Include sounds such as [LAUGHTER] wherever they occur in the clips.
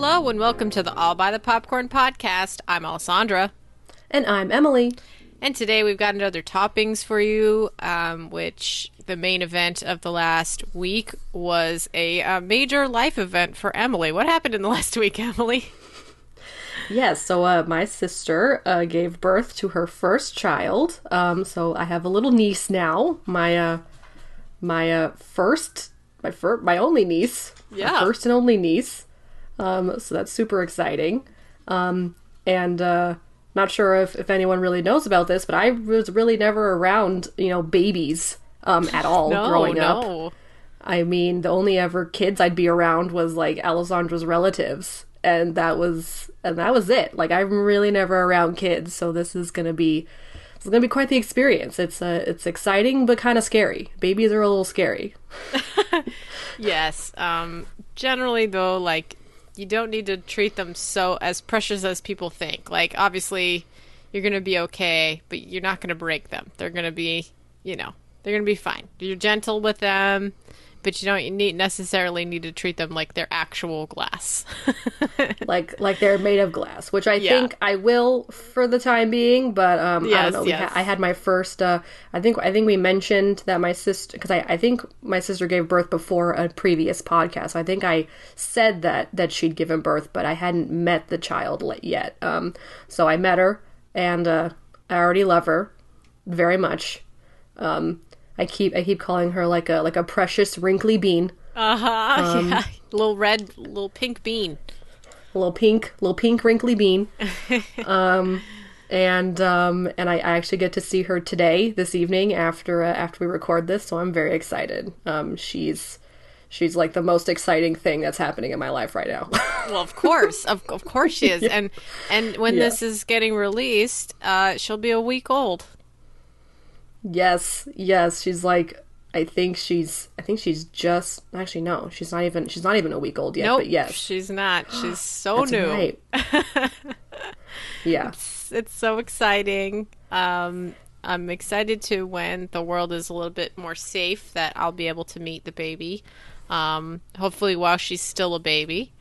Hello and welcome to the All by the Popcorn podcast. I'm Alessandra. And I'm Emily. And today we've got another toppings for you, um, which the main event of the last week was a, uh major life event for Emily. What happened in the [LAUGHS] last week, Emily? Yes, so uh, my sister uh, gave birth to her first child. Um, so I have a little niece now. My uh, my uh, first, my first, my only niece. Yeah. first and only niece. Um, so that's super exciting. Um, and uh, not sure if, if anyone really knows about this, but I was really never around, you know, babies um, at all [LAUGHS] No, growing up. no. I mean, the only ever kids I'd be around was like Alessandra's relatives, and that was and that was it. Like I'm really never around kids, so this is gonna be it's gonna be quite the experience. It's uh, it's exciting but kind of scary. Babies are a little scary. [LAUGHS] Yes. Um, generally, though, like you don't need to treat them so as precious as people think. Like obviously, you're gonna be okay, but you're not gonna break them. They're gonna be, you know, they're gonna be fine. You're gentle with them, but you don't need necessarily need to treat them like they're actual glass. [LAUGHS] Like like they're made of glass, which I Yeah. think I will for the time being. But um, I don't know. Yes. ha- I had my first. Uh, I think I think we mentioned that my sister because I, I think my sister gave birth before a previous podcast. I think I said that that she'd given birth, but I hadn't met the child yet. Um, so I met her, and uh, I already love her very much. Um, I keep I keep calling her like a like a precious wrinkly bean. Uh huh. [LAUGHS] Um, yeah. Little red, little pink bean. little pink, little pink wrinkly bean. [LAUGHS] um, and um, and I, I actually get to see her today, this evening after uh, after we record this, so I'm very excited. Um, she's she's like the most exciting thing that's happening in my life right now. [LAUGHS] Well, of course, of, of course she is, and and when Yeah. this is getting released, uh, she'll be a week old. Yes, yes, she's like. I think she's. I think she's just. Actually, no. She's not even. She's not even a week old yet. nope, But yes, she's not. [GASPS] She's so that's new. right. [LAUGHS] yeah. It's so exciting. Um, I'm excited to when the world is a little bit more safe that I'll be able to meet the baby. Um, hopefully, while she's still a baby.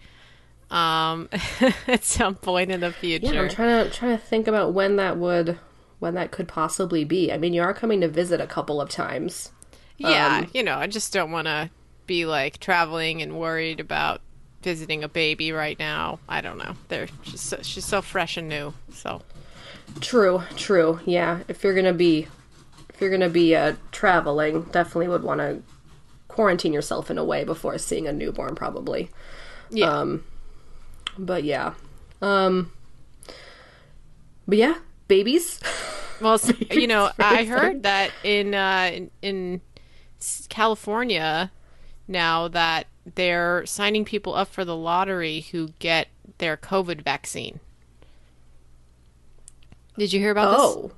Um, [LAUGHS] at some point in the future. Yeah, I'm trying to trying to think about when that would when that could possibly be. I mean, you are coming to visit a couple of times. Yeah, Um, you know, I just don't want to be like traveling and worried about visiting a baby right now. I don't know. They're she's so, she's so fresh and new. So True, true. Yeah, if you're gonna be if you're gonna be uh, traveling, definitely would want to quarantine yourself in a way before seeing a newborn, probably. yeah, Um, but yeah, um, but yeah, babies. [LAUGHS] well, [LAUGHS] you know, I heard that in uh, in, in California now that they're signing people up for the lottery who get their COVID vaccine. Did you hear about this? oh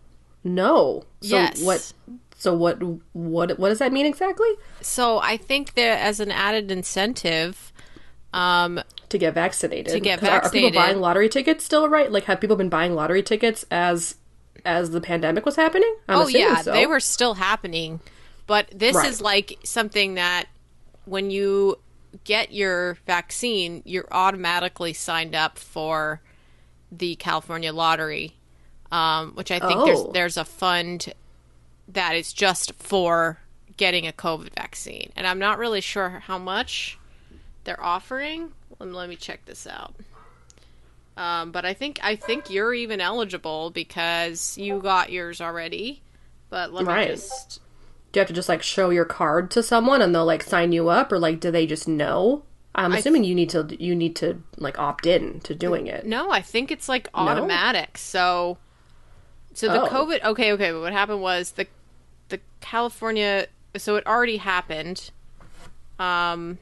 no. So Yes. what? So what? What? What does that mean exactly? So I think that as an added incentive, um, To get vaccinated. To get 'Cause are- Are, people buying lottery tickets still? Right? Like, have people been buying lottery tickets as as the pandemic was happening? I'm oh yeah, so. they were still happening, but this Right. is like something that when you get your vaccine, you're automatically signed up for the California lottery, um, which I think there's Oh. there's a fund that is just for getting a COVID vaccine, and I'm not really sure how much they're offering. Let me, let me check this out. Um, but I think I think you're even eligible because you got yours already. But let me Right. just Do you have to just like show your card to someone and they'll like sign you up, or like do they just know? I'm assuming you need to you need to like opt in to doing it. no. I think it's like automatic. So So the Oh. COVID. Okay, okay. But what happened was the the California. So it already happened. Um,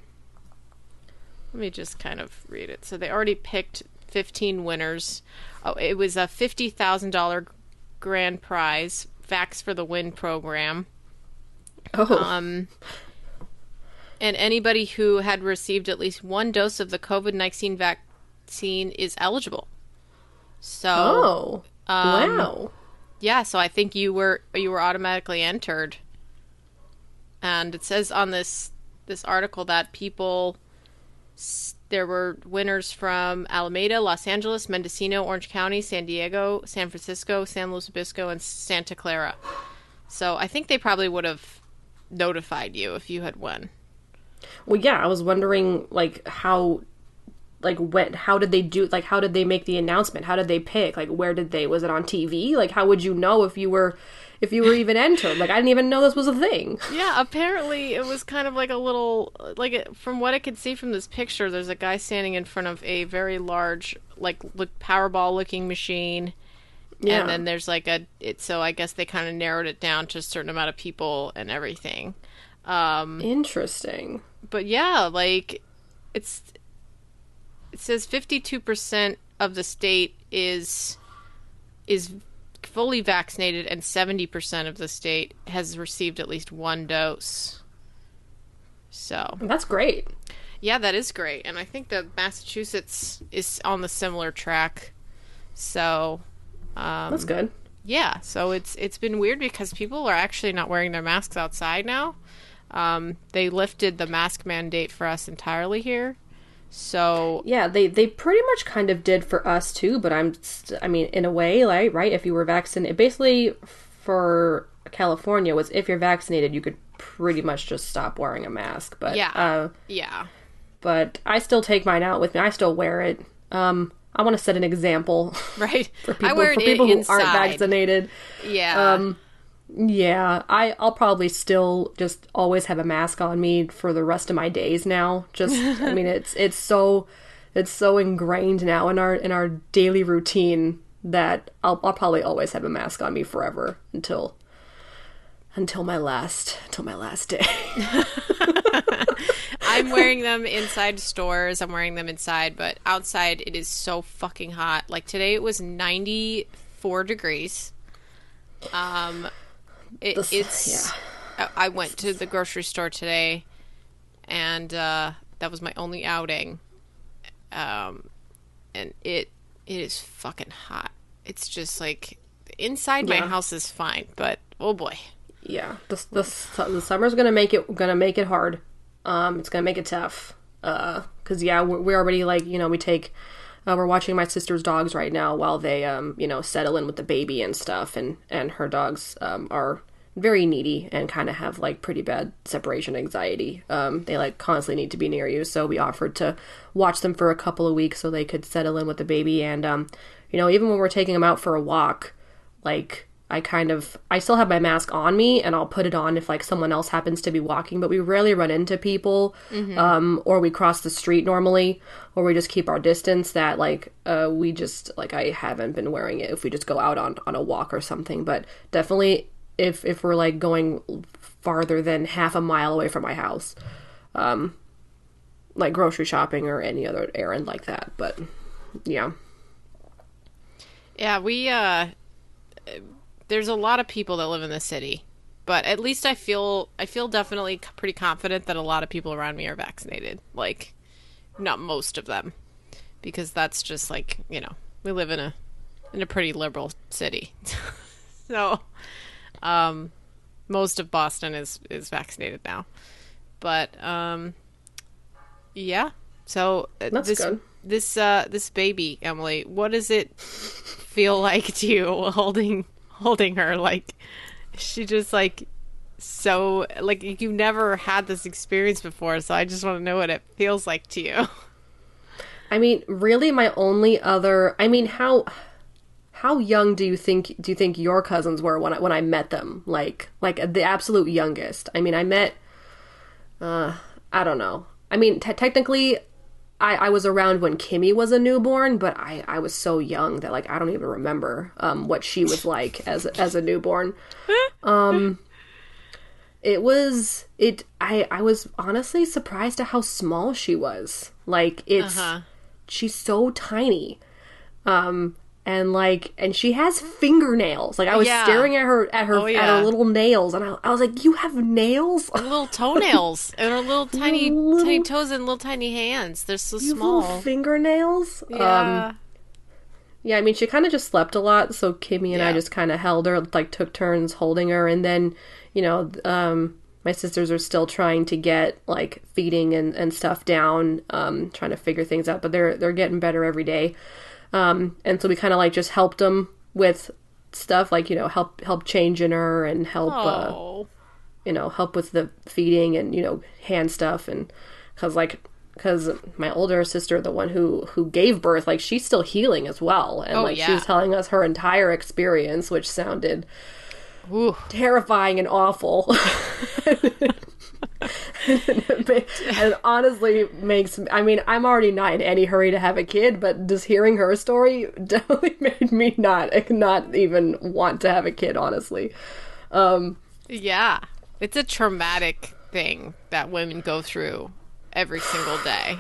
let me just kind of read it. So they already picked 15 winners. Oh, it was a fifty thousand dollar grand prize, Vax for the Win program. Oh, Um, and anybody who had received at least one dose of the COVID 19 vaccine is eligible. So, oh, um, wow. yeah, so I think you were you were automatically entered. And it says on this this article that people there were winners from Alameda, Los Angeles, Mendocino, Orange County, San Diego, San Francisco, San Luis Obispo, and Santa Clara. So I think they probably would have notified you if you had won. Well, yeah, I was wondering like how like when how did they do like how did they make the announcement? How did they pick? Like where did they was it on TV? Like how would you know if you were if you were even entered? Like I didn't even know this was a thing. [LAUGHS] Yeah, apparently it was kind of like a little like it, from what I could see from this picture. There's a guy standing in front of a very large like look Powerball looking machine, Yeah. and then there's like a it. So I guess they kind of narrowed it down to a certain amount of people and everything. Um, Interesting. but yeah, like it's it says 52% of the state is is fully vaccinated and 70% of the state has received at least one dose. So, That's great. yeah, that is great. And I think that Massachusetts is on the similar track. So, um, That's good. yeah, so it's it's been weird because people are actually not wearing their masks outside now. Um, they lifted the mask mandate for us entirely here. So Yeah, they they pretty much kind of did for us too, but I'm st- I mean in a way like right if you were vaccinated basically for California was if you're vaccinated you could pretty much just stop wearing a mask, but Yeah. uh yeah, but I still take mine out with me. I still wear it. Um I want to set an example right. [LAUGHS] for people I wear for people who inside. aren't vaccinated. Yeah. Um, Yeah, I I'll probably still just always have a mask on me for the rest of my days now. Just I mean [LAUGHS] it's it's so it's so ingrained now in our in our daily routine that I'll I'll probably always have a mask on me forever until until my last until my last day. [LAUGHS] I'm [LAUGHS] wearing them inside stores. I'm wearing them inside, but outside it is so fucking hot. Like today it was 94 degrees. Um it, This- it's I I went to the grocery store today and uh that was my only outing. Um and it it is fucking hot. It's just like inside my house is fine, but oh boy. yeah, the the the summer's gonna make it gonna make it hard. Um, it's gonna make it tough. Uh, cause yeah, we're, we're already like you know we take. Uh, we're watching my sister's dogs right now while they um you know settle in with the baby and stuff, and and her dogs um are very needy and kind of have like pretty bad separation anxiety. Um, they like constantly need to be near you, so we offered to watch them for a couple of weeks so they could settle in with the baby, and um, you know even when we're taking them out for a walk, like I kind of I still have my mask on me and I'll put it on if like someone else happens to be walking, but we rarely run into people um or we cross the street normally or we just keep our distance that like uh we just like I haven't been wearing it if we just go out on on a walk or something, but definitely if if we're like going farther than half a mile away from my house. Um like grocery shopping or any other errand like that, but yeah. Yeah, we uh there's a lot of people that live in the city. But at least I feel I feel definitely pretty confident that a lot of people around me are vaccinated. Like not most of them because that's just like, you know, we live in a in a pretty liberal city. [LAUGHS] so um most of Boston is is vaccinated now. But um yeah. So uh, That's this good. this uh this baby, Emily, what does it feel [LAUGHS] like to you holding holding her like she just like so like you've never had this experience before so i just want to know what it feels like to you I mean, really, my only other. I mean, how how young do you think do you think your cousins were when I when I met them? Like like the absolute youngest. I mean, I met. Uh, I don't know. I mean, te- technically, I, I was around when Kimmy was a newborn, but I, I was so young that like I don't even remember um, what she was like as as a newborn. [LAUGHS] Um, it was it. I I was honestly surprised at how small she was. Like it's Uh-huh. she's so tiny. Um, and like and she has fingernails. Like I was Yeah. staring at her at her Oh, at her little nails, and I, I was like, "You have nails." [LAUGHS] little toenails [LAUGHS] and her little tiny Little- tiny toes and little tiny hands. They're so small. little fingernails. yeah. Um, yeah, I mean, she kind of just slept a lot, so Kimmy and I just kind of held her, like took turns holding her, and then, you know, um, my sisters are still trying to get like feeding and, and stuff down, um, trying to figure things out, but they're they're getting better every day, um, and so we kind of like just helped them with stuff like you know help help changing her and help uh, oh. you know help with the feeding and you know hand stuff and because like because my older sister the one who who gave birth like she's still healing as well and Oh, like she yeah. was telling us her entire experience which sounded Ooh. terrifying and awful [LAUGHS] [LAUGHS] and it honestly makes i mean i'm already not in any hurry to have a kid but just hearing her story [LAUGHS] definitely made me not not even want to have a kid honestly um, Yeah. It's a traumatic thing that women go through every single day.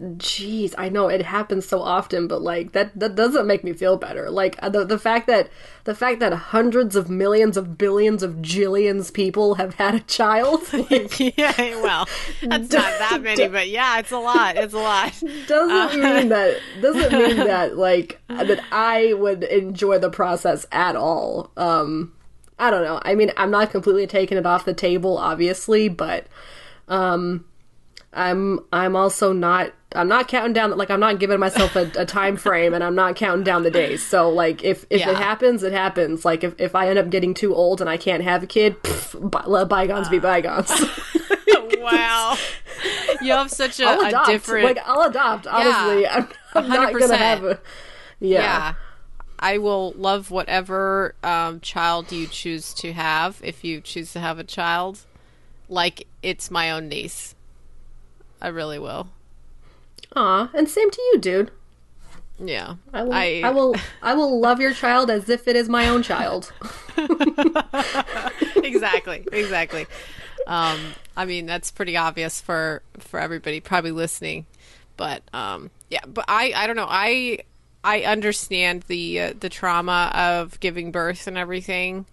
Jeez, I know it happens so often, but like that that doesn't make me feel better. Like uh, the the fact that the fact that hundreds of millions of billions of jillions people have had a child [LAUGHS] like, [LAUGHS] yeah, well, that's not [LAUGHS] that many, but yeah, it's a lot. It's a lot. doesn't Uh, mean that doesn't mean that like that I would enjoy the process at all. Um I don't know. I mean, I'm not completely taking it off the table obviously, but um I'm I'm also not I'm not counting down like I'm not giving myself a, a time frame and I'm not counting down the days. So like if if Yeah. it happens, it happens. Like if, if I end up getting too old and I can't have a kid, pff, by, let bygones be bygones. [LAUGHS] wow. You have such a, I'll a different. Like I'll adopt. Honestly, I'm, I'm not gonna 100%. have a. Yeah. yeah. I will love whatever um, child you choose to have if you choose to have a child. Like it's my own niece. I really will. Aw, and same to you, dude. Yeah. I will. I, will. [LAUGHS] I will love your child as if it is my own child. [LAUGHS] exactly exactly um i mean that's pretty obvious for for everybody probably listening but um yeah but i i don't know i i understand the uh, the trauma of giving birth and everything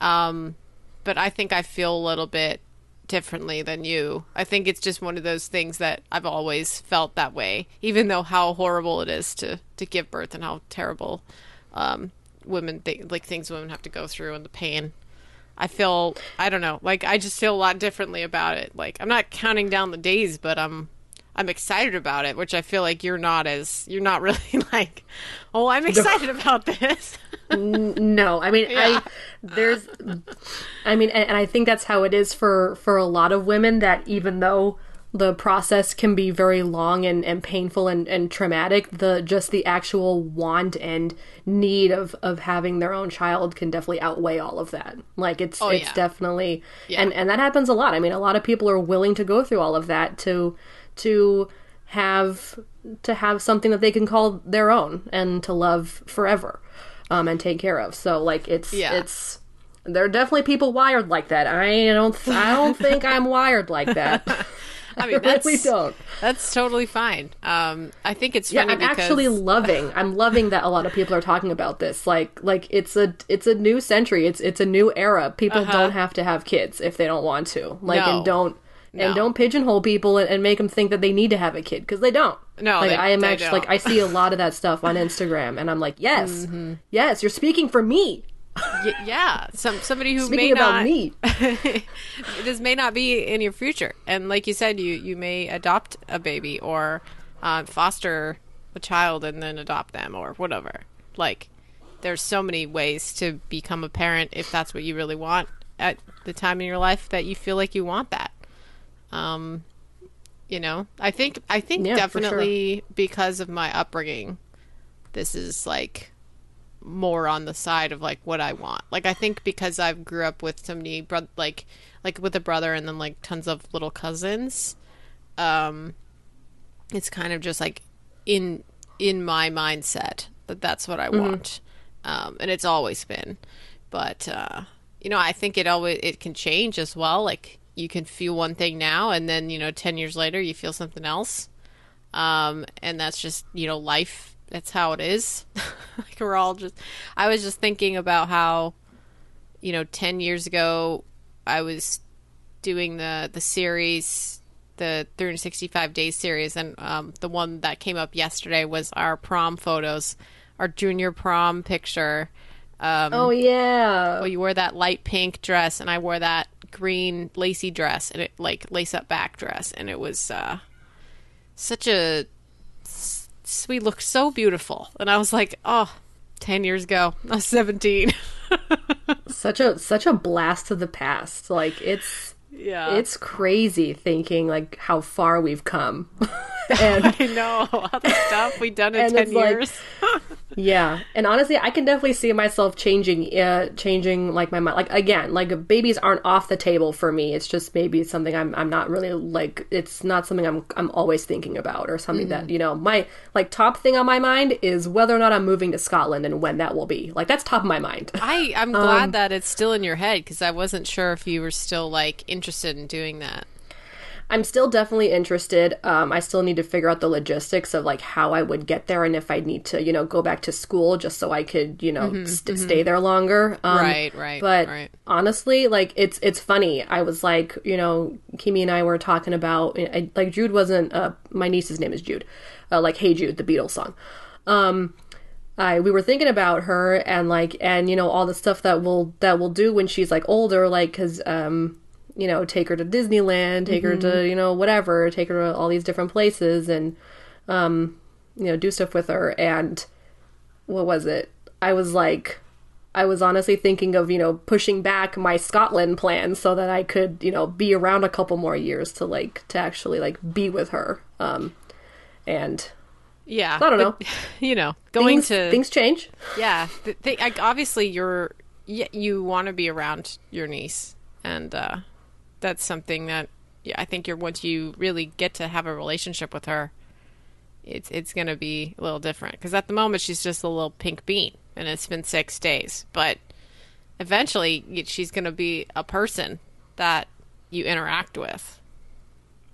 um but i think i feel a little bit differently than you i think it's just one of those things that i've always felt that way even though how horrible it is to to give birth and how terrible um women think like things women have to go through and the pain I feel I don't know, like I just feel a lot differently about it. Like I'm not counting down the days, but I'm I'm excited about it, which I feel like you're not as you're not really [LAUGHS] like, "Oh, I'm excited about this." [LAUGHS] No, I mean, Yeah. I there's, I mean, and, and I think that's how it is for for a lot of women. That even though the process can be very long and, and painful and, and traumatic, the just the actual want and need of of having their own child can definitely outweigh all of that. Like it's oh, it's yeah. definitely Yeah. and and that happens a lot. I mean, a lot of people are willing to go through all of that to to have to have something that they can call their own and to love forever um, and take care of. So like it's Yeah. it's there are definitely people wired like that. I don't I don't [LAUGHS] think I'm wired like that. [LAUGHS] I mean, [LAUGHS] I that's really don't. that's totally fine. Um, I think it's Yeah, I'm because actually loving. I'm loving that a lot of people are talking about this. Like like it's a it's a new century. It's it's a new era. People don't have to have kids if they don't want to. Like Uh-huh. No. and don't No. and don't pigeonhole people and, and make them think that they need to have a kid because they don't. No, like they- I am actually like I see a lot of that stuff on Instagram, and I'm like, yes, Mm-hmm. yes, you're speaking for me. Y- yeah, some somebody who Speaking may about not me. [LAUGHS] this may not be in your future, and like you said, you you may adopt a baby or uh, foster a child and then adopt them or whatever. Like, there's so many ways to become a parent if that's what you really want at the time in your life that you feel like you want that. Um, you know, I think I think Yeah, for sure. definitely because of my upbringing, this is like more on the side of like what I want. Like I think because I've grew up with so many bro- like like with a brother and then like tons of little cousins, um it's kind of just like in in my mindset that that's what I want, um, and it's always been. But uh, you know, I think it always it can change as well. Like you can feel one thing now, and then you know, ten years later, you feel something else. Um, and that's just you know, life. That's how it is. [LAUGHS] like we're all just. I was just thinking about how, you know, ten years ago, I was doing the the series, the 365 days series, and um, the one that came up yesterday was our prom photos, our junior prom picture. Um, Oh yeah. well, you wore that light pink dress, and I wore that green lacy dress, and it like lace up back dress, and it was uh, such a s- we looked so beautiful, and I was like, oh, 10 years ago, I was seventeen. [LAUGHS] such a such a blast to the past. Like it's yeah, it's crazy thinking like how far we've come. [LAUGHS] and [LAUGHS] I know all the stuff we've done in ten it's like- years. [LAUGHS] yeah, and honestly, I can definitely see myself changing uh changing like my mind. Like again, like babies aren't off the table for me. It's just maybe something I'm I'm not really like it's not something I'm I'm always thinking about or something that, you know, my like top thing on my mind is whether or not I'm moving to Scotland and when that will be. Like that's top of my mind. I I'm glad that it's still in your head because I wasn't sure if you were still like interested in doing that. I'm still definitely interested. Um, I still need to figure out the logistics of like how I would get there and if I'd need to, you know, go back to school just so I could, you know, st- stay there longer. Um, Right, right, But right. honestly, like it's it's funny. I was like, you know, Kimi and I were talking about I, like Jude wasn't. Uh, my niece's name is Jude. Uh, like Hey Jude, the Beatles song. Um, I we were thinking about her and like and you know all the stuff that we'll that we'll do when she's like older, like because um you know take her to Disneyland, take her to you know whatever, take her to all these different places and um you know do stuff with her and what was it? I was like I was honestly thinking of, you know, pushing back my Scotland plan so that I could, you know, be around a couple more years to like to actually like be with her. Um and Yeah, I don't know. [LAUGHS] You know, going things, to things change. yeah. Th- th- like, obviously, you're y- you want to be around your niece, and uh, that's something that yeah, I think you're once you really get to have a relationship with her, it's it's gonna be a little different because at the moment she's just a little pink bean, and it's been six days, but eventually she's gonna be a person that you interact with.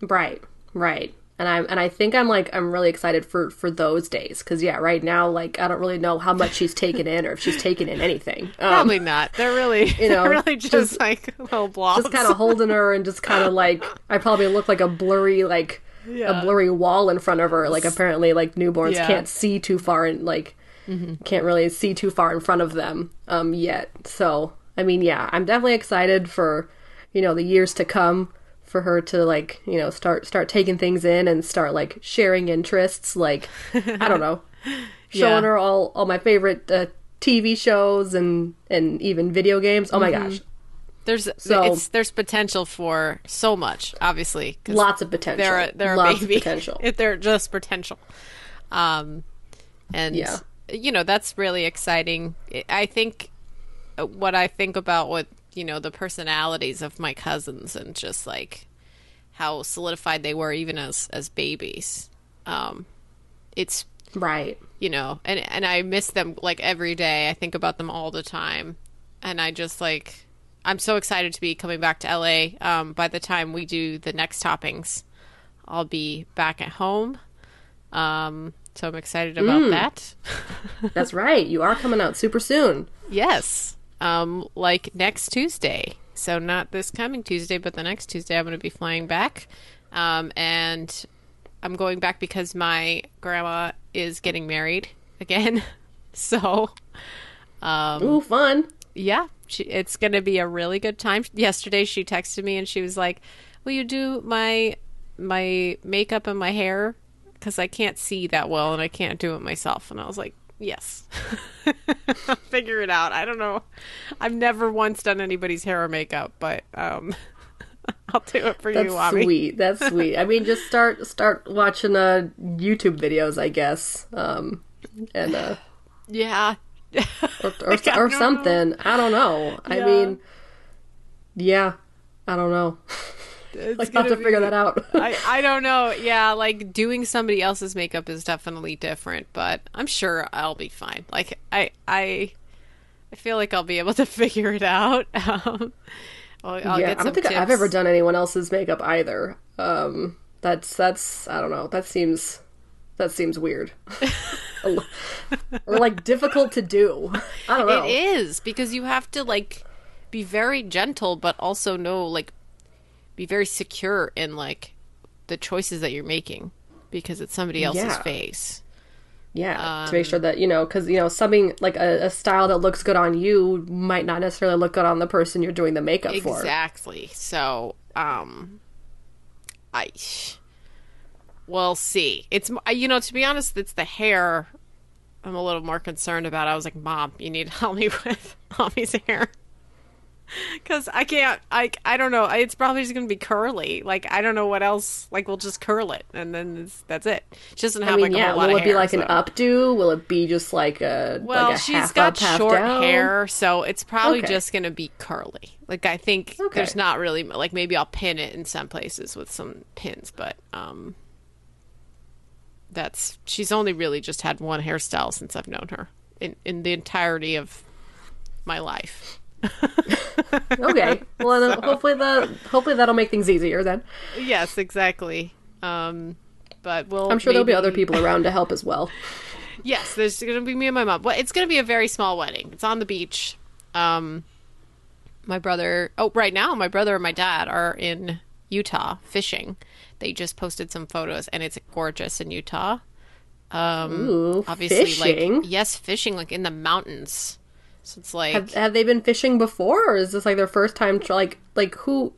Right, right. And I'm and I think I'm like I'm really excited for for those days because yeah, right now like I don't really know how much she's taken in or if she's taken in anything. Um, Probably not. They're really, [LAUGHS] you know, really just, just- like little blobs. just kind of holding her and just kind of like [LAUGHS] I probably look like a blurry like Yeah. a blurry wall in front of her. Like apparently like newborns Yeah. can't see too far and like can't really see too far in front of them um yet. So I mean yeah, I'm definitely excited for you know the years to come for her to like you know start start taking things in and start like sharing interests like [LAUGHS] I don't know showing Yeah. her all all my favorite uh, TV shows and and even video games. Oh my gosh, There's So- it's there's potential for so much, obviously lots of potential. They're a, they're lots a baby. of potential. If [LAUGHS] they're just potential. Um, and Yeah. you know that's really exciting. I- I think uh, what I think about what you know the personalities of my cousins and just like how solidified they were even as as babies. Um, it's right. you know and and i miss them like every day i think about them all the time and i just like i'm so excited to be coming back to la um, by the time we do the next toppings i'll be back at home um, so i'm excited about that That's right. You are coming out super soon. [LAUGHS] yes um, like next tuesday so not this coming tuesday but the next tuesday i'm going to be flying back um, and i'm going back because my grandma is getting married again [LAUGHS] so Um, Ooh, fun. yeah, she, it's going to be a really good time. Yesterday, she texted me and she was like, "Will you do my my makeup and my hair? Because I can't see that well and I can't do it myself." And I was like, "Yes, [LAUGHS] figure it out." I don't know. I've never once done anybody's hair or makeup, but um, [LAUGHS] I'll do it for That's you, Wami. sweet. That's sweet. I mean, just start start watching uh YouTube videos, I guess. Um, and uh, Yeah. [LAUGHS] or or, or know. something. I don't know. I mean, yeah, I don't know. Like not to figure that out. [LAUGHS] I, I don't know. Yeah, like doing somebody else's makeup is definitely different, but I'm sure I'll be fine. Like I I I feel like I'll be able to [LAUGHS] figure it out. [LAUGHS] Um, I'll, I'll yeah, get I don't think I've ever done anyone else's makeup either. Um, that's that's I don't know. That seems that seems weird, or like difficult to do. I don't know. It is because you have to like be very gentle, but also know like be very secure in like the choices that you're making because it's somebody else's Yeah. face. Yeah, to make Um, sure that you know, because you know, something like a, a style that looks good on you might not necessarily look good on the person you're doing the makeup for. Exactly. So, um, I we'll see. It's you know to be honest, it's the hair. I'm a little more concerned about. I was like, Mom, you need to help me [LAUGHS] with mommy's hair. Cause I can't, I, I don't know. It's probably just gonna be curly. Like I don't know what else. Like we'll just curl it, and then that's it. She doesn't have I mean, like a yeah. Will it be hair, like an updo? Will it be just like a Well, like a she's got up, short hair, so it's probably Okay. just gonna be curly. Like I think Okay. there's not really like maybe I'll pin it in some places with some pins, but um, that's she's only really just had one hairstyle since I've known her in in the entirety of my life. [LAUGHS] Okay. Well, then hopefully the hopefully that'll make things easier then. Yes, exactly. Um, but we'll. I'm sure there'll be other people around to help as well. [LAUGHS] Yes, there's going to be me and my mom. Well, it's going to be a very small wedding. It's on the beach. Um, my brother. Oh, right now, my brother and my dad are in Utah fishing. They just posted some photos, and it's gorgeous in Utah. Um, Ooh, obviously, fishing. like yes, fishing like in the mountains. So it's like Have, have they been fishing before, or is this like their first time? Like, like who?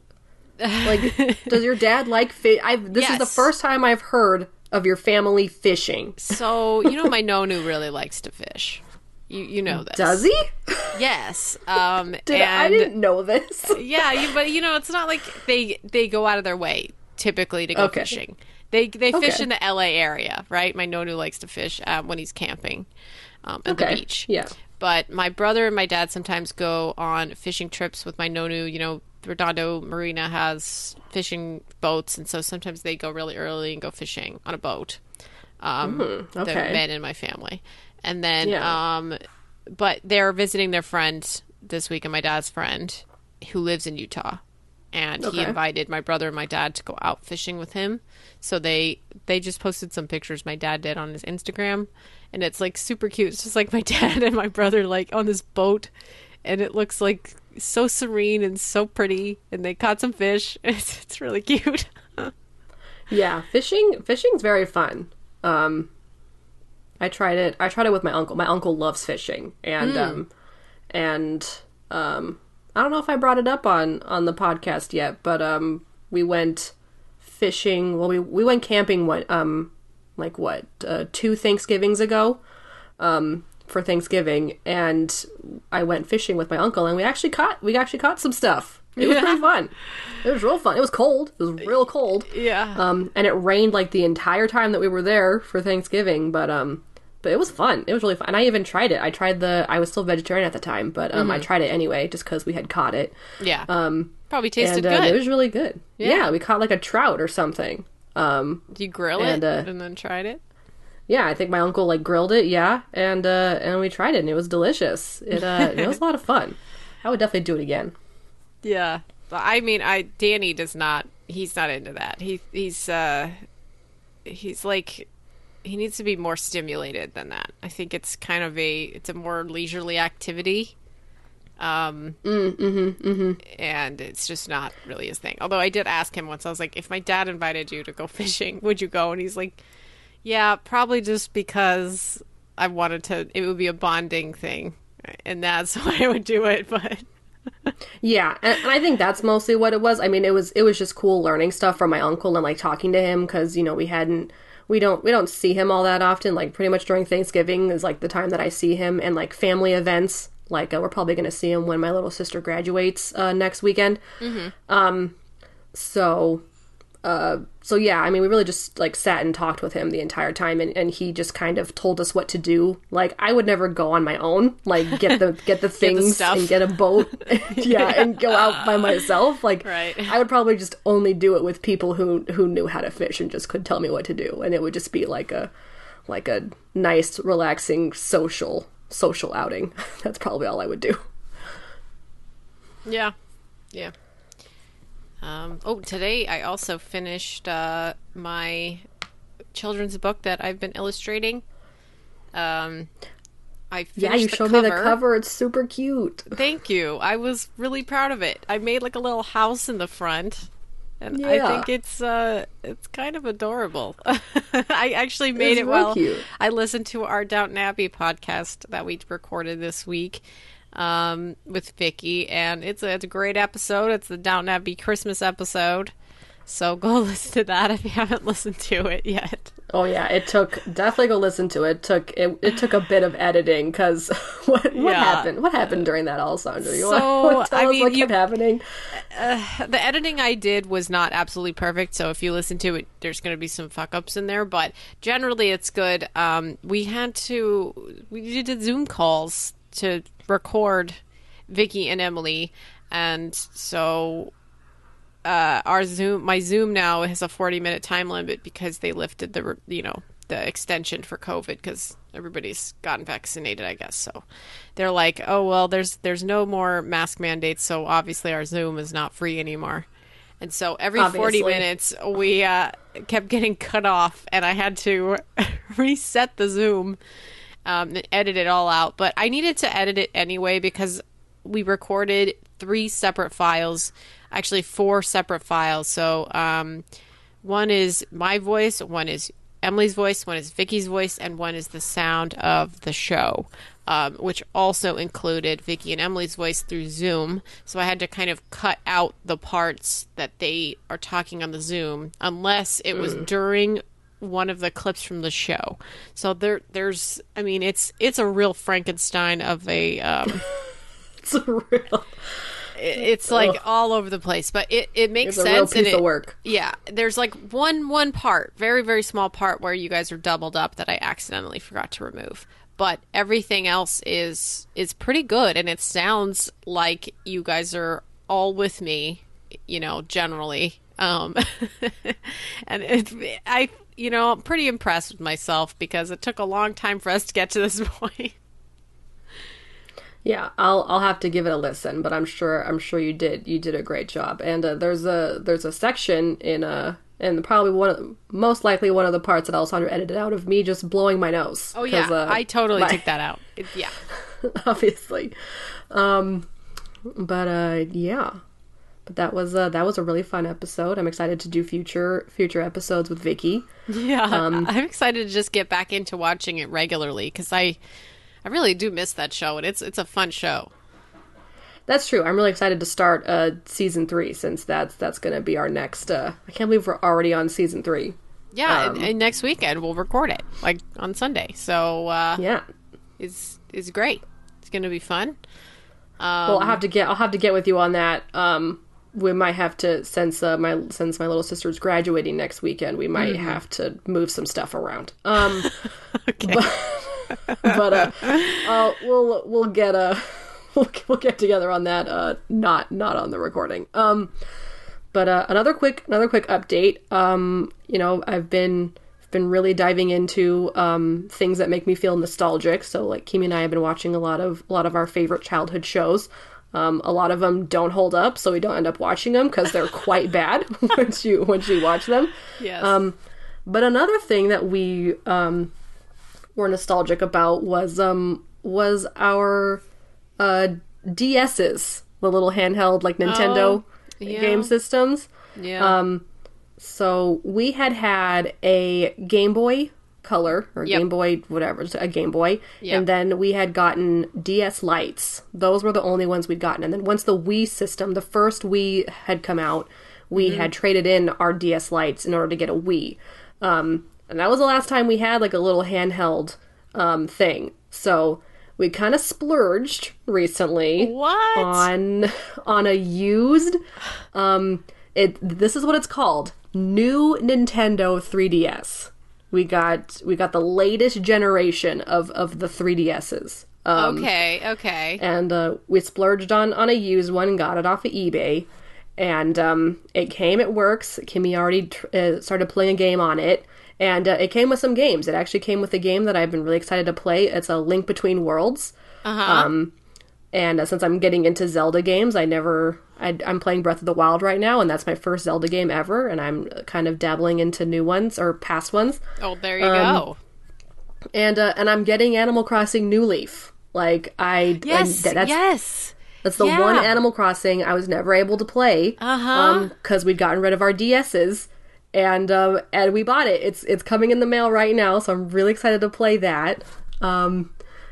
Like, [LAUGHS] does your dad like fish? I this is the first time I've heard of your family fishing. so. You know, my nonu really likes to fish. You you know this, Does he? Yes. Um, [LAUGHS] Did I didn't know this. [LAUGHS] yeah, you, but you know, it's not like they they go out of their way typically to go Okay. fishing. They they fish Okay. in the LA area, right? My nonu likes to fish um, when he's camping um, at Okay. the beach. Yeah. But my brother and my dad sometimes go on fishing trips with my nonu. You know, Redondo Marina has fishing boats, and so sometimes they go really early and go fishing on a boat. Um, The okay. men in my family, and then Yeah. um, but they're visiting their friend this week, and my dad's friend who lives in Utah, and he invited my brother and my dad to go out fishing with him. So they they just posted some pictures my dad did on his Instagram, and it's like super cute. It's just like my [LAUGHS] dad and my brother like on this boat, and it looks like so serene and so pretty. And they caught some fish. [LAUGHS] It's, it's really cute. [LAUGHS] Yeah, fishing fishing's very fun. Um I tried it. I tried it with my uncle. My uncle loves fishing and um and um I don't know if I brought it up on on the podcast yet, but um we went fishing. Well, we we went camping what um like what uh, two Thanksgivings ago um for Thanksgiving and I went fishing with my uncle and we actually caught we actually caught some stuff. It was pretty fun. It was real fun. It was cold. It was real cold. Yeah. Um, and it rained like the entire time that we were there for Thanksgiving, but um, but it was fun. It was really fun. And I even tried it. I tried the. I was still vegetarian at the time, but um, I tried it anyway just because we had caught it. yeah. Um, probably tasted and uh, good. it was really good. Yeah. Yeah. we caught like a trout or something. Um, Did you grill and, it uh, and then tried it? yeah, I think my uncle like grilled it. Yeah, and uh, and we tried it, and it was delicious. It uh, it was a lot of fun. I would definitely do it again. Yeah. I mean, I Danny does not. He's not into that. He he's uh he's like he needs to be more stimulated than that. I think it's kind of a it's a more leisurely activity. Um and it's just not really his thing. Although I did ask him once, I was like, if my dad invited you to go [LAUGHS] fishing, would you go? And he's like, Yeah, probably just because I wanted to it would be a bonding thing. And that's [LAUGHS] why I would do it, but Yeah, and, and I think that's mostly what it was. I mean, it was it was just cool learning stuff from my uncle and like talking to him because you know we hadn't we don't we don't see him all that often. Like pretty much during Thanksgiving is like the time that I see him and like family events. Like uh, we're probably gonna see him when my little sister graduates uh, next weekend. Um, so uh, so yeah, I mean, we really just like sat and talked with him the entire time, and, and he just kind of told us what to do. Like I would never go on my own, like get the [LAUGHS] get the things stuff. and get a boat, [LAUGHS] [LAUGHS] yeah, and go out by myself. Like Right. I would probably just only do it with people who who knew how to fish and just could tell me what to do, and it would just be like a like a nice, relaxing social social outing. That's probably all I would do. Yeah. Yeah. Um, oh, today I also finished uh, my children's book that I've been illustrating. Um, I finished Yeah, you the showed cover. me the cover. It's super cute. [LAUGHS] Thank you. I was really proud of it. I made like a little house in the front. And I think it's uh it's kind of adorable. [LAUGHS] I actually made It's it while cute. I listened to our Downton Abbey podcast that we recorded this week um, with Vicky, and it's a, it's a great episode. It's the Downton Abbey Christmas episode. So go [LAUGHS] listen to that if you haven't listened to it yet. Oh yeah, it took definitely go listen to it. it took it, it took a bit of editing because [LAUGHS] what what Yeah. happened? What happened during that, all Alessandra? You So, want [LAUGHS] tell I mean, what you- kept happening? the editing I did was not absolutely perfect, so if you listen to it, there's going to be some fuck ups in there, but generally it's good. Um, we had to, we did Zoom calls to record Vicky and Emily, and so uh, our Zoom, my Zoom now has a 40 minute time limit because they lifted the, you know, the extension for COVID because everybody's gotten vaccinated, I guess. So they're like, oh well, there's there's no more mask mandates, so obviously our Zoom is not free anymore. And so every 40 minutes we uh, kept getting [LAUGHS] cut off, and I had to [LAUGHS] reset the Zoom um, and edit it all out. But I needed to edit it anyway because we recorded three separate files, actually four separate files. So um, one is my voice, one is Emily's voice, one is Vicky's voice, and one is the sound of the show, um, which also included Vicky and Emily's voice through Zoom. So I had to kind of cut out the parts that they are talking on the Zoom, unless it was during one of the clips from the show. So there, there's, I mean, it's it's a real Frankenstein of a. Um, [LAUGHS] It's real. it's like all over the place, but it, it makes It's a sense. and it- work. Yeah, there's like one one part, very very small part where you guys are doubled up that I accidentally forgot to remove. But everything else is is pretty good, and it sounds like you guys are all with me. You know, generally, um, [LAUGHS] and it, I, you know, I'm pretty impressed with myself because it took a long time for us to get to this [LAUGHS] point. Yeah, I'll I'll have to give it a listen, but I'm sure I'm sure you did you did a great job. And uh, there's a there's a section in uh and probably one of, the most likely one of the parts that Alessandra edited out of me just blowing my nose. Oh yeah, uh, I totally my- took that out. It, yeah. [LAUGHS] obviously. Um, but uh, yeah, but that was uh, that was a really fun episode. I'm excited to do future future episodes with Vicky. Yeah, Um, [LAUGHS] I'm excited to just get back into watching it regularly because I, I really do miss that show, and it's it's a fun show. That's true. I'm really excited to start uh, season three since that's that's going to be our next. Uh, I can't believe we're already on season three. Yeah, Um, and, and next weekend we'll record it like on Sunday. So uh, Yeah. it's it's great. It's gonna be fun. well, I'll have to get I'll have to get with you on that. Um, we might have to since uh, my since my little sister's graduating next weekend, we might have to move some stuff around. Um, [LAUGHS] Okay. but uh, uh, we'll we'll get a [LAUGHS] we'll, we'll get together on that. Uh, not not on the recording. Um, but uh, another quick another quick update. Um, you know, I've been been really diving into um, things that make me feel nostalgic. So like Kimi and I have been watching a lot of a lot of our favorite childhood shows. Um, a lot of them don't hold up, so we don't end up watching them because they're quite bad [LAUGHS] once you once you watch them. yes. Um, but another thing that we um, were nostalgic about was um, was our uh, DSs, the little handheld like Nintendo Oh, yeah. game systems. yeah. um, So we had had a Game Boy Color or Yep. Game Boy whatever, a Game Boy, Yep. and then we had gotten DS Lites. Those were the only ones we'd gotten. And then once the Wii system, the first Wii had come out, we Mm-hmm. had traded in our DS Lites in order to get a Wii. Um, and that was the last time we had like a little handheld um, thing. So we kind of splurged recently what? on on a used um it this is what it's called new Nintendo 3DS. We got we got the latest generation of of the 3DSs. Um, okay, okay. and uh, we splurged on on a used one and got it off of eBay. And um, it came, it works. Kimmy already tr- uh, started playing a game on it, and uh, it came with some games. It actually came with a game that I've been really excited to play. It's a Link Between Worlds. Um, and uh, since I'm getting into Zelda games, I never. I, I'm playing Breath of the Wild right now, and that's my first Zelda game ever. And I'm kind of dabbling into new ones or past ones Oh, there you um, go. and uh, and I'm getting Animal Crossing New Leaf. Like I, Yes, I, that's yes. that's the yeah. one Animal Crossing I was never able to play. Uh-huh. because we'd gotten rid of our DSs, and um, and we bought it. It's it's coming in the mail right now, so I'm really excited to play that. Um,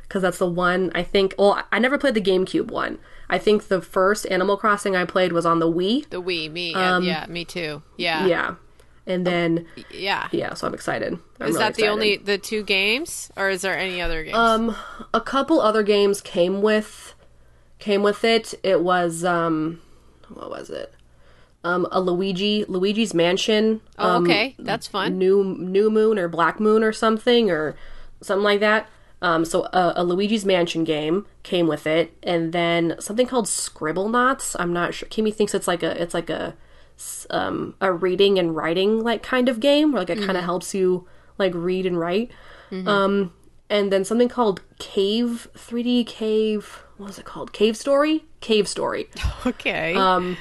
because that's the one I think. Well, I never played the GameCube one. I think the first Animal Crossing I played was on the Wii. The Wii, me, yeah, yeah, me too. Yeah, Um, Yeah, and then yeah. yeah, so I'm excited. I'm Is really that the excited. only the two games, or is there any other games? Um, a couple other games came with came with it. It was um, what was it? Um, a Luigi Luigi's Mansion. oh, um, okay, that's fun. New New Moon or Black Moon or something or something like that. Um, so a, a Luigi's Mansion game came with it, and then something called Scribblenauts. I'm not sure. Kimmy thinks it's like a it's like a um, a reading and writing like kind of game, where like it kind of helps you like read and write. Um, and then something called Cave 3D Cave. What was it called? Cave Story. Cave Story. [LAUGHS] Okay. Um,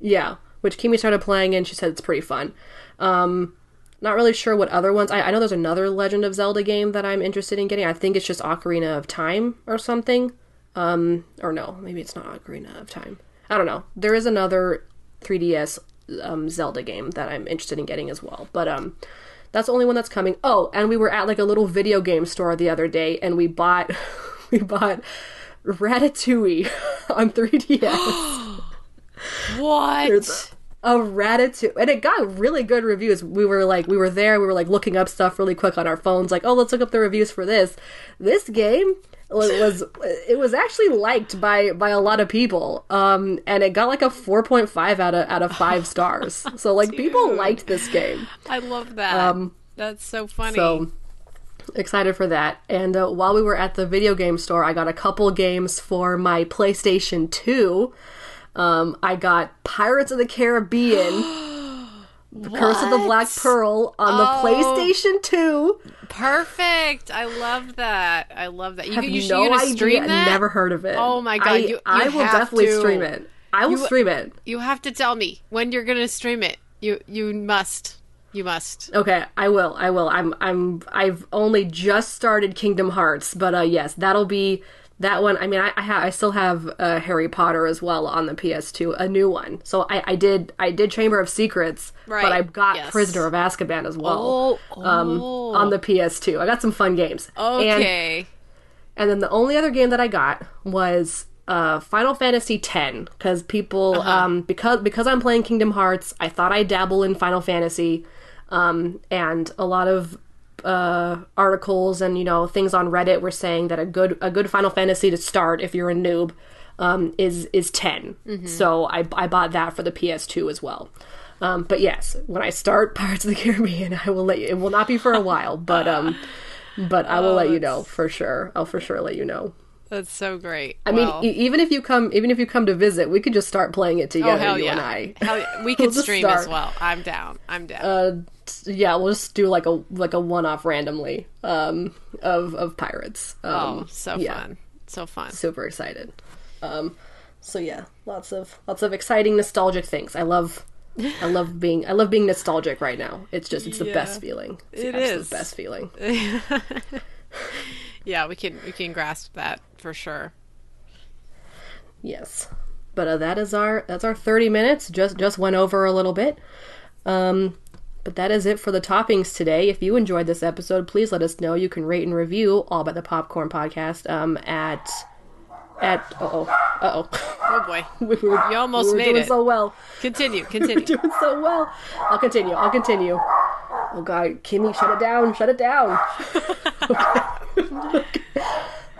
Yeah, which Kimmy started playing and she said it's pretty fun. Um, not really sure what other ones. I, I know there's another Legend of Zelda game that I'm interested in getting. I think it's just Ocarina of Time or something. Um, or no, maybe it's not Ocarina of Time. I don't know. There is another 3DS um, Zelda game that I'm interested in getting as well. But um, that's the only one that's coming. Oh, and we were at like a little video game store the other day and we bought [LAUGHS] we bought Ratatouille [LAUGHS] on 3DS. [GASPS] what? There's a Ratatouille, and it got really good reviews. We were like, we were there, we were like looking up stuff really quick on our phones, like, oh, let's look up the reviews for this. This game was, was [LAUGHS] it was actually liked by by a lot of people, um, and it got like a four point five out of out of five [LAUGHS] stars. So like people liked this game. I love that. Um, that's so funny. So excited for that. And uh, while we were at the video game store, I got a couple games for my PlayStation 2. Um, I got Pirates of the Caribbean, The [GASPS] Curse of the Black Pearl on the Oh. PlayStation 2. Perfect. I love that. I love that. You, Have you, you, no you idea. stream that? Never heard of it. Oh my God, I, you- I will definitely to. stream it. I will stream it. You have to tell me when you're gonna stream it. You you must. You must. Okay, I will. I will. I'm. I'm. I've only just started Kingdom Hearts, but uh, yes, that'll be that one. I mean, I I, ha- I still have uh, Harry Potter as well on the PS2, a new one. So I, I did. I did Chamber of Secrets, Right, but I've got yes. Prisoner of Azkaban as well. Oh, Um, oh. on the PS2, I got some fun games. And, Okay. and then the only other game that I got was uh, Final Fantasy X because people Uh-huh. um, because because I'm playing Kingdom Hearts, I thought I'd dabble in Final Fantasy, um, and a lot of uh, articles and you know things on Reddit were saying that a good a good Final Fantasy to start if you're a noob um, is is 10 Mm-hmm. So I I bought that for the PS2 as well. Um, but yes, when I start [LAUGHS] Pirates of the Caribbean, I will let you. It will not be for a while, but um, but I will [LAUGHS] let you know for sure. I'll for sure let you know. That's so great. I mean, e- even if you come, even if you come to visit, we could just start playing it together. oh hell you yeah. and I. Hell yeah. We [LAUGHS] We'll could just stream as well. I'm down. I'm down. Uh, yeah, we'll just do like a like a one off randomly um, of of pirates. Um, oh, so yeah, fun. So fun. Super excited. Um, so yeah, lots of lots of exciting nostalgic things. I love. I love being I love being nostalgic right now. It's just it's the best feeling. It's It the is. best feeling. [LAUGHS] Yeah, we can we can grasp that for sure. Yes. But uh, that is our that's our 30 minutes. Just just went over a little bit. Um but that is it for the toppings today. If you enjoyed this episode, please let us know. You can rate and review All About the Popcorn podcast um at at uh-oh. Uh-oh. Oh boy. [LAUGHS] we were, You almost we were made doing it. so well. Continue. [LAUGHS] Continue. Doing so well. I'll continue. I'll continue. Oh god, Kimmy, shut it down. Shut it down. [LAUGHS]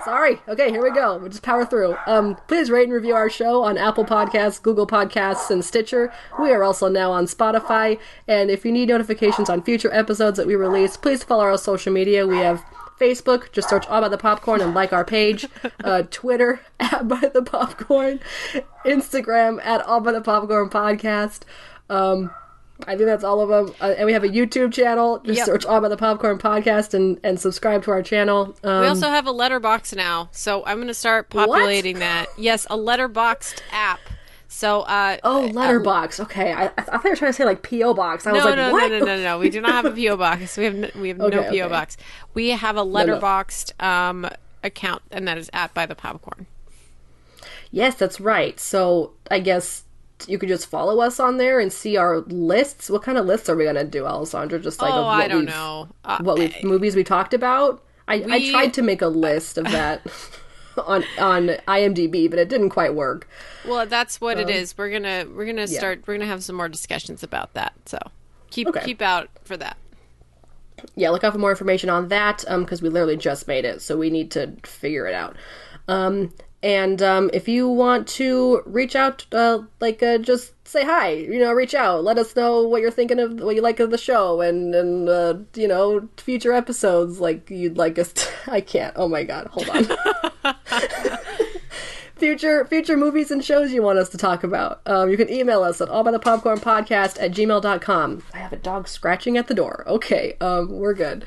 Sorry. Okay, here we go. We'll just power through. Um, please rate and review our show on Apple Podcasts, Google Podcasts, and Stitcher. We are also now on Spotify. And if you need notifications on future episodes that we release, please follow our social media. We have Facebook, just search All By the Popcorn and like our page. Uh, [LAUGHS] Twitter, [LAUGHS] at By the Popcorn. Instagram, at All By the Popcorn Podcast. Um, I think that's all of them. Uh, and we have a YouTube channel. Just Yep. search All By the Popcorn Podcast and, and subscribe to our channel. Um, We also have a letterbox now, so I'm going to start populating that. Yes, a Letterboxd app. So, uh, Oh, letterbox. Okay, I, I thought you were trying to say like PO box. I was like, no, what? no, no, no, no. We do not have a PO box. We have n- we have no PO okay. box. We have a Letterboxd um, account, and that is at by the popcorn. Yes, that's right. So I guess you could just follow us on there and see our lists. What kind of lists are we gonna do, Alessandra? Just like oh, what I don't we've- know. Uh, what we movies we talked about. I, I tried to make a list of that [LAUGHS] [LAUGHS] on on IMDb, but it didn't quite work. well, that's what Um, it is. We're gonna we're gonna start. We're gonna have some more discussions about that. So keep Okay. keep out for that. yeah, look out for more information on that because we literally just made it, so we need to figure it out. Um, and um, if you want to reach out, uh, like uh, just say hi, you know, reach out, let us know what you're thinking of, what you like of the show, and and uh, you know, future episodes like you'd like us. To- [LAUGHS] I can't. Oh my god, hold on. [LAUGHS] [LAUGHS] future future movies and shows you want us to talk about. Um, you can email us at allbythepopcornpodcast at gmail.com. I have a dog scratching at the door. Okay, um, we're good.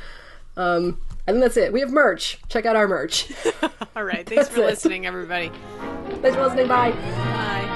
Um, I think that's it. We have merch. Check out our merch. [LAUGHS] All right. [LAUGHS] Thanks for it. listening, everybody. Thanks for listening. Bye. Bye.